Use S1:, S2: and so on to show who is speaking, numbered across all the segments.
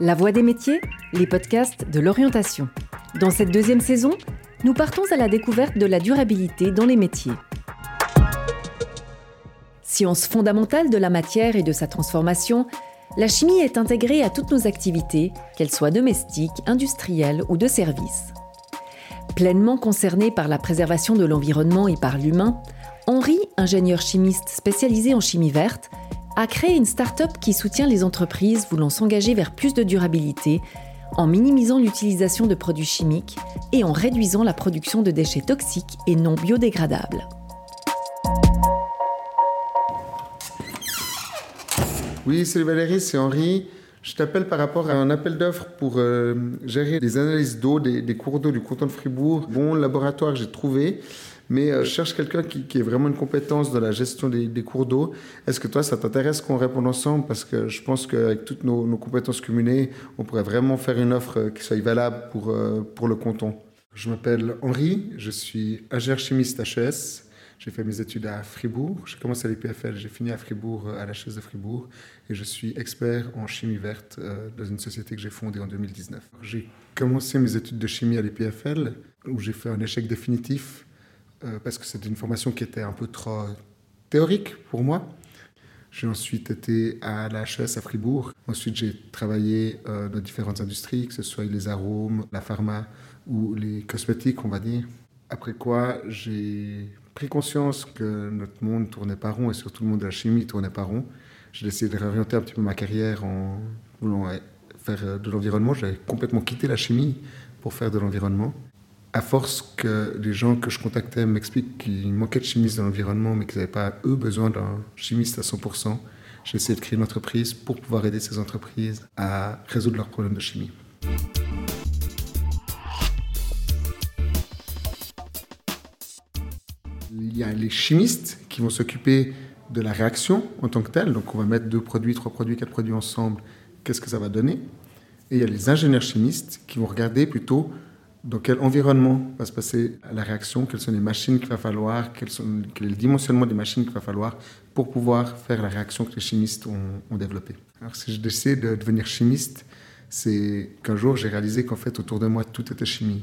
S1: La Voix des métiers, les podcasts de l'orientation. Dans cette deuxième saison, nous partons à la découverte de la durabilité dans les métiers. Science fondamentale de la matière et de sa transformation, la chimie est intégrée à toutes nos activités, qu'elles soient domestiques, industrielles ou de services. Pleinement concerné par la préservation de l'environnement et par l'humain, Henri, ingénieur chimiste spécialisé en chimie verte, a créé une start-up qui soutient les entreprises voulant s'engager vers plus de durabilité en minimisant l'utilisation de produits chimiques et en réduisant la production de déchets toxiques et non biodégradables.
S2: Oui, salut Valérie, c'est Henri. Je t'appelle par rapport à un appel d'offres pour euh, gérer les analyses d'eau des, des, cours d'eau du canton de Fribourg. Bon laboratoire j'ai trouvé. Mais euh, je cherche quelqu'un qui, ait vraiment une compétence dans la gestion des, cours d'eau. Est-ce que toi, ça t'intéresse qu'on réponde ensemble? Parce que je pense qu'avec toutes nos, compétences cumulées, on pourrait vraiment faire une offre euh, qui soit valable pour, euh, pour le canton. Je m'appelle Henri, je suis ingénieur chimiste HES. J'ai fait mes études à Fribourg. J'ai commencé à l'IPFL, j'ai fini à Fribourg, à la chaise de Fribourg. Et je suis expert en chimie verte euh, dans une société que j'ai fondée en 2019. J'ai commencé mes études de chimie à l'IPFL, où j'ai fait un échec définitif euh, parce que c'était une formation qui était un peu trop théorique pour moi. J'ai ensuite été à la HES à Fribourg. Ensuite, j'ai travaillé euh, dans différentes industries, que ce soit les arômes, la pharma ou les cosmétiques, on va dire. Après quoi, j'ai pris conscience que notre monde tournait pas rond et surtout le monde de la chimie tournait pas rond. J'ai décidé de réorienter un petit peu ma carrière en voulant faire de l'environnement. J'avais complètement quitté la chimie pour faire de l'environnement à force que les gens que je contactais m'expliquent qu'il manquait de chimistes dans l'environnement, mais qu'ils n'avaient pas, eux, besoin d'un chimiste à 100%, j'ai essayé de créer une entreprise pour pouvoir aider ces entreprises à résoudre leurs problèmes de chimie. Il y a les chimistes qui vont s'occuper de la réaction en tant que telle. Donc on va mettre deux produits, trois produits, quatre produits ensemble. Qu'est-ce que ça va donner? Et il y a les ingénieurs chimistes qui vont regarder plutôt dans quel environnement va se passer la réaction, quelles sont les machines qu'il va falloir, quel, sont, quel est le dimensionnement des machines qu'il va falloir pour pouvoir faire la réaction que les chimistes ont, développée? Alors si je décide de devenir chimiste, c'est qu'un jour j'ai réalisé qu'en fait autour de moi tout était chimie,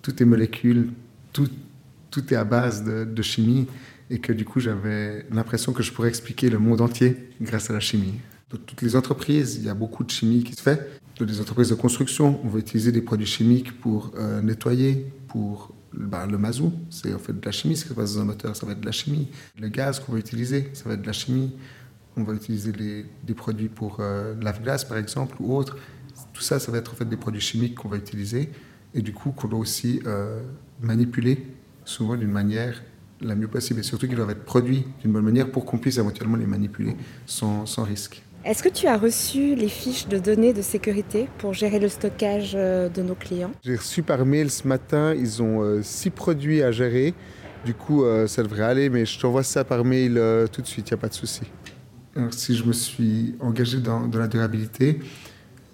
S2: tout est molécules, tout, tout est à base de chimie et que du coup j'avais l'impression que je pourrais expliquer le monde entier grâce à la chimie. Dans toutes les entreprises, il y a beaucoup de chimie qui se fait. Dans les entreprises de construction, on va utiliser des produits chimiques pour euh, nettoyer, pour ben, le mazout, c'est en fait de la chimie, ce qui se passe dans un moteur, ça va être de la chimie. Le gaz qu'on va utiliser, ça va être de la chimie. On va utiliser des produits pour euh, lave-glace, par exemple, ou autre. Tout ça, ça va être en fait des produits chimiques qu'on va utiliser et du coup qu'on doit aussi euh, manipuler, souvent d'une manière la mieux possible, et surtout qu'ils doivent être produits d'une bonne manière pour qu'on puisse éventuellement les manipuler sans risque.
S3: Est-ce que tu as reçu les fiches de données de sécurité pour gérer le stockage euh, de nos clients?
S2: J'ai reçu par mail ce matin, ils ont euh, six produits à gérer. Du coup, euh, ça devrait aller, mais je t'envoie ça par mail euh, tout de suite, il n'y a pas de souci. Alors, si je me suis engagé dans, dans la durabilité,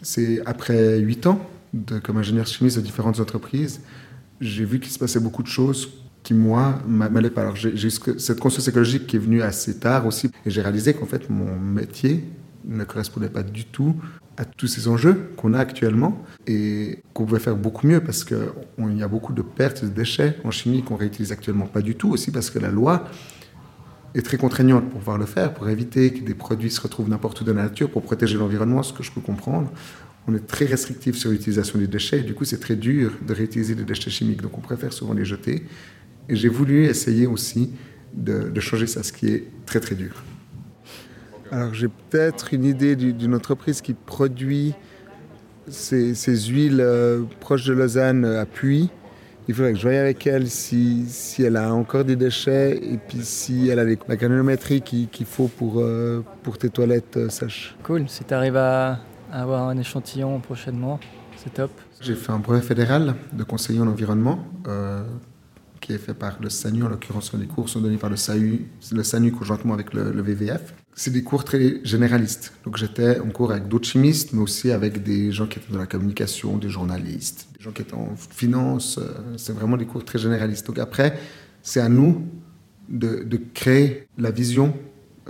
S2: c'est après huit ans de, comme ingénieur chimiste de différentes entreprises, j'ai vu qu'il se passait beaucoup de choses qui, moi, m'allaient pas. Alors, j'ai eu cette conscience écologique qui est venue assez tard aussi, et j'ai réalisé qu'en fait, mon métier ne correspondait pas du tout à tous ces enjeux qu'on a actuellement et qu'on pouvait faire beaucoup mieux parce qu'il y a beaucoup de pertes de déchets en chimie qu'on réutilise actuellement pas du tout aussi parce que la loi est très contraignante pour pouvoir le faire, pour éviter que des produits se retrouvent n'importe où dans la nature, pour protéger l'environnement, ce que je peux comprendre. On est très restrictif sur l'utilisation des déchets et du coup c'est très dur de réutiliser des déchets chimiques, donc on préfère souvent les jeter. Et j'ai voulu essayer aussi de, de changer ça, ce qui est très très dur. Alors j'ai peut-être une idée d'une entreprise qui produit ces, ces huiles euh, proches de Lausanne à Puy. Il faudrait que je voie avec elle si, si, elle a encore des déchets et puis si elle a les, la granulométrie qu'il qu faut pour, euh, pour tes toilettes euh, sèches.
S4: Cool, si tu arrives à, à, avoir un échantillon prochainement, c'est top.
S2: J'ai fait un brevet fédéral de conseiller en environnement euh, qui est fait par le SANU, en l'occurrence les cours sont donnés par le SANU, le SANU conjointement avec le, VVF c'est des cours très généralistes. Donc j'étais en cours avec d'autres chimistes, mais aussi avec des gens qui étaient dans la communication, des journalistes, des gens qui étaient en finance. C'est vraiment des cours très généralistes. Donc après, c'est à nous de, de, créer la vision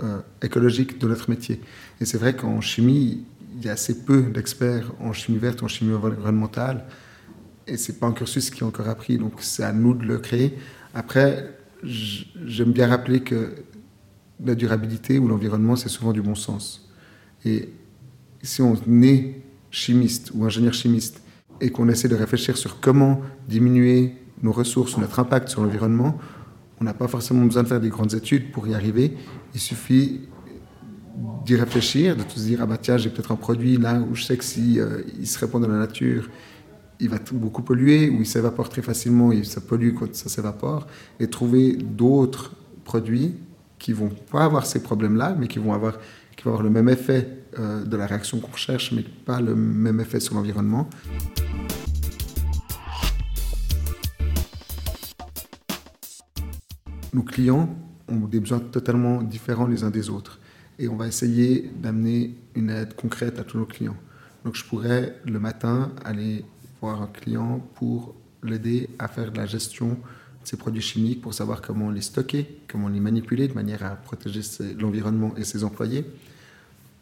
S2: euh, écologique de notre métier. Et c'est vrai qu'en chimie, il y a assez peu d'experts en chimie verte, en chimie environnementale, et c'est pas un cursus qui est encore appris, donc c'est à nous de le créer. Après, j'aime bien rappeler que la durabilité ou l'environnement, c'est souvent du bon sens. Et si on est chimiste ou ingénieur chimiste et qu'on essaie de réfléchir sur comment diminuer nos ressources ou notre impact sur l'environnement, on n'a pas forcément besoin de faire des grandes études pour y arriver. Il suffit d'y réfléchir, de se dire ah bah tiens j'ai peut-être un produit là où je sais que si euh, se répand dans la nature, il va beaucoup polluer ou il s'évapore très facilement et ça pollue quand ça s'évapore et trouver d'autres produits qui vont pas avoir ces problèmes-là mais qui vont avoir qui vont avoir le même effet euh, de la réaction qu'on recherche mais pas le même effet sur l'environnement. Nos clients ont des besoins totalement différents les uns des autres et on va essayer d'amener une aide concrète à tous nos clients. Donc je pourrais le matin aller voir un client pour l'aider à faire de la gestion de ses produits chimiques, pour savoir comment les stocker, comment les manipuler de manière à protéger l'environnement et ses employés.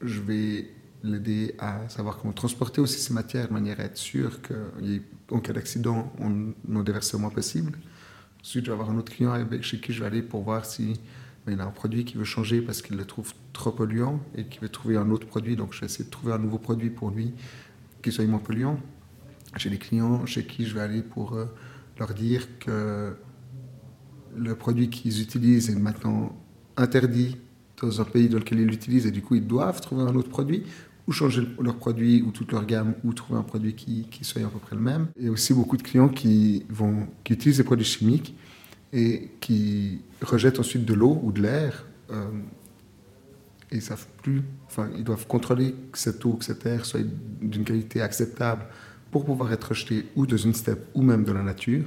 S2: Je vais l'aider à savoir comment transporter aussi ces matières de manière à être sûr qu'en cas d'accident, on en déverse le moins possible. Ensuite, je vais avoir un autre client chez qui je vais aller pour voir si il a un produit qui veut changer parce qu'il le trouve trop polluant et qui veut trouver un autre produit. Donc, je vais essayer de trouver un nouveau produit pour lui qui soit moins polluant. J'ai des clients chez qui je vais aller pour euh, leur dire que le produit qu'ils utilisent est maintenant interdit dans un pays dans lequel ils l'utilisent et du coup ils doivent trouver un autre produit ou changer leur produit ou toute leur gamme ou trouver un produit qui, soit à peu près le même. Et aussi beaucoup de clients qui, vont, qui utilisent des produits chimiques et qui rejettent ensuite de l'eau ou de l'air. Euh, et ils savent plus, enfin, ils doivent contrôler que cette eau, que cet air soit d'une qualité acceptable pour pouvoir être rejeté ou dans une steppe ou même dans la nature.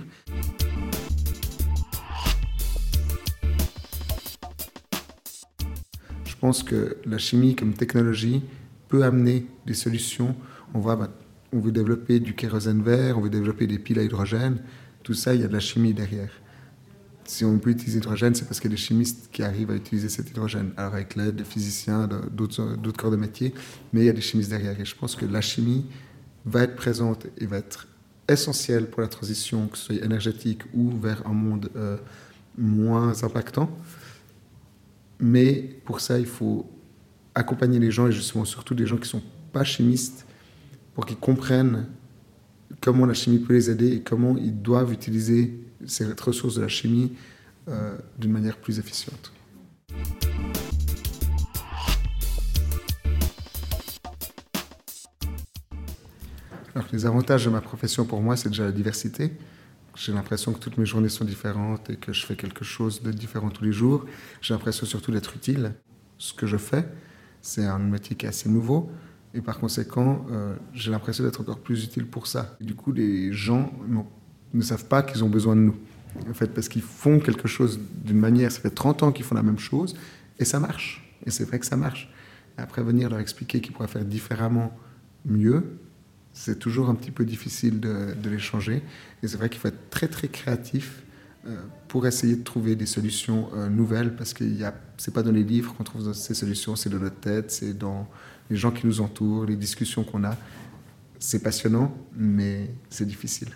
S2: Je pense que la chimie comme technologie peut amener des solutions. On voit, on veut développer du kérosène vert, on veut développer des piles à hydrogène. Tout ça, il y a de la chimie derrière si on peut utiliser l'hydrogène, c'est parce qu'il y a des chimistes qui arrivent à utiliser cet hydrogène. Alors avec l'aide des physiciens, d'autres corps de métier, mais il y a des chimistes derrière. Et je pense que la chimie va être présente et va être essentielle pour la transition, que ce soit énergétique ou vers un monde euh, moins impactant. Mais pour ça, il faut accompagner les gens, et justement surtout des gens qui ne sont pas chimistes, pour qu'ils comprennent comment la chimie peut les aider et comment ils doivent utiliser cette ressource de la chimie euh, d'une manière plus efficiente. Alors, les avantages de ma profession pour moi, c'est déjà la diversité. J'ai l'impression que toutes mes journées sont différentes et que je fais quelque chose de différent tous les jours. J'ai l'impression surtout d'être utile. Ce que je fais, c'est un métier qui est assez nouveau. Et par conséquent, euh, j'ai l'impression d'être encore plus utile pour ça. du coup, les gens ne savent pas qu'ils ont besoin de nous. En fait, parce qu'ils font quelque chose d'une manière, ça fait 30 ans qu'ils font la même chose, et ça marche. Et c'est vrai que ça marche. après, venir leur expliquer qu'ils pourraient faire différemment, mieux, c'est toujours un petit peu difficile de, les changer. Et c'est vrai qu'il faut être très, très créatif euh, pour essayer de trouver des solutions euh, nouvelles, parce que ce n'est pas dans les livres qu'on trouve ces solutions, c'est dans notre tête, c'est dans les gens qui nous entourent, les discussions qu'on a. C'est passionnant, mais c'est difficile.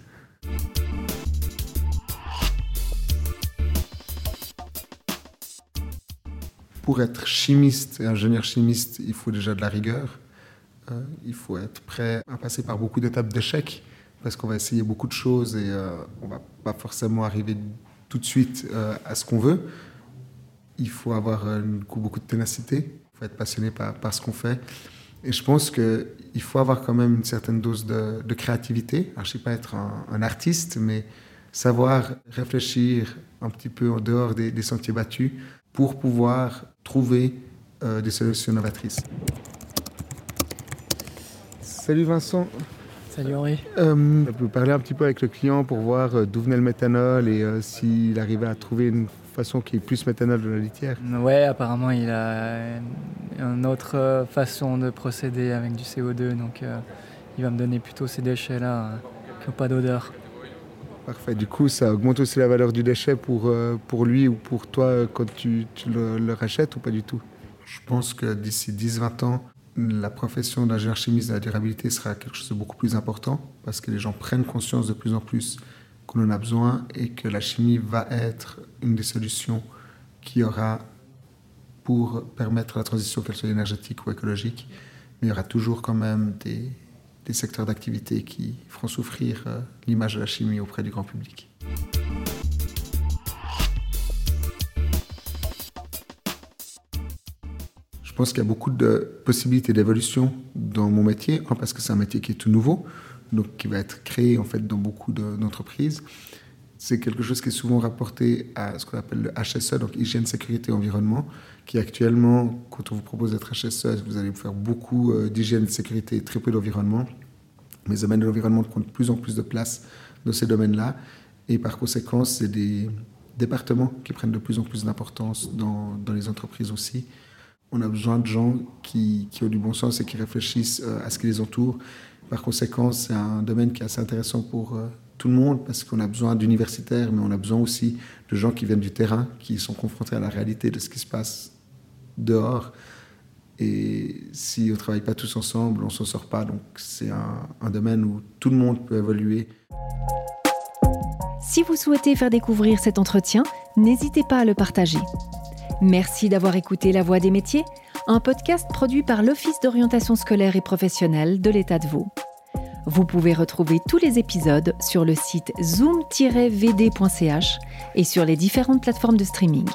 S2: pour être chimiste et ingénieur chimiste, il faut déjà de la rigueur. Euh, il faut être prêt à passer par beaucoup d'étapes d'échec parce qu'on va essayer beaucoup de choses et euh, on va pas forcément arriver tout de suite euh, à ce qu'on veut. Il faut avoir beaucoup de ténacité, il faut être passionné par, ce qu'on fait. Et je pense qu'il faut avoir quand même une certaine dose de, créativité. Je ne sais pas être un, artiste, mais savoir réfléchir un petit peu en dehors des sentiers battus pour pouvoir trouver euh, des solutions novatrices. Salut Vincent.
S4: Salut Henri.
S2: Euh, on peut parler un petit peu avec le client pour voir euh, d'où venait le méthanol et s'il arrivait à trouver une façon qui est plus méthanol de la litière.
S4: Ouais, apparemment il a une autre façon de procéder avec du CO2, donc il va me donner plutôt ces déchets-là qui n'ont pas d'odeur.
S2: Parfait. Du coup, ça augmente aussi la valeur du déchet pour, euh, pour lui ou pour toi quand tu, tu le, rachètes ou pas du tout? Je pense que d'ici 10-20 ans, la profession d'ingénieur chimiste de la durabilité sera quelque chose de beaucoup plus important parce que les gens prennent conscience de plus en plus qu'on en a besoin et que la chimie va être une des solutions qui aura pour permettre la transition, qu'elle soit énergétique ou écologique. Mais il y aura toujours quand même des, des secteurs d'activité qui feront souffrir euh, l'image de la chimie auprès du grand public. Pense qu'il y a beaucoup de possibilités d'évolution dans mon métier, parce que c'est un métier qui est tout nouveau, donc qui va être créé en fait dans beaucoup d'entreprises c'est quelque chose qui est souvent rapporté à ce qu'on appelle le HSE, donc hygiène, sécurité, environnement, qui actuellement, quand on vous propose d'être HSE, vous allez faire beaucoup euh, d'hygiène, sécurité, très peu d'environnement. Mais les domaines de l'environnement prennent de plus en plus de place dans ces domaines-là. Et par conséquent, c'est des départements qui prennent de plus en plus d'importance dans, les entreprises aussi. On a besoin de gens qui, ont du bon sens et qui réfléchissent euh, à ce qui les entoure. Par conséquent, c'est un domaine qui est assez intéressant pour euh, tout le monde parce qu'on a besoin d'universitaires, mais on a besoin aussi de gens qui viennent du terrain, qui sont confrontés à la réalité de ce qui se passe dehors. Et si on ne travaille pas tous ensemble, on ne s'en sort pas. Donc c'est un domaine où tout le monde peut évoluer.
S1: Si vous souhaitez faire découvrir cet entretien, n'hésitez pas à le partager. Merci d'avoir écouté La Voix des métiers, un podcast produit par l'Office d'orientation scolaire et professionnelle de l'État de Vaud. Vous pouvez retrouver tous les épisodes sur le site zoom-vd.ch et sur les différentes plateformes de streaming.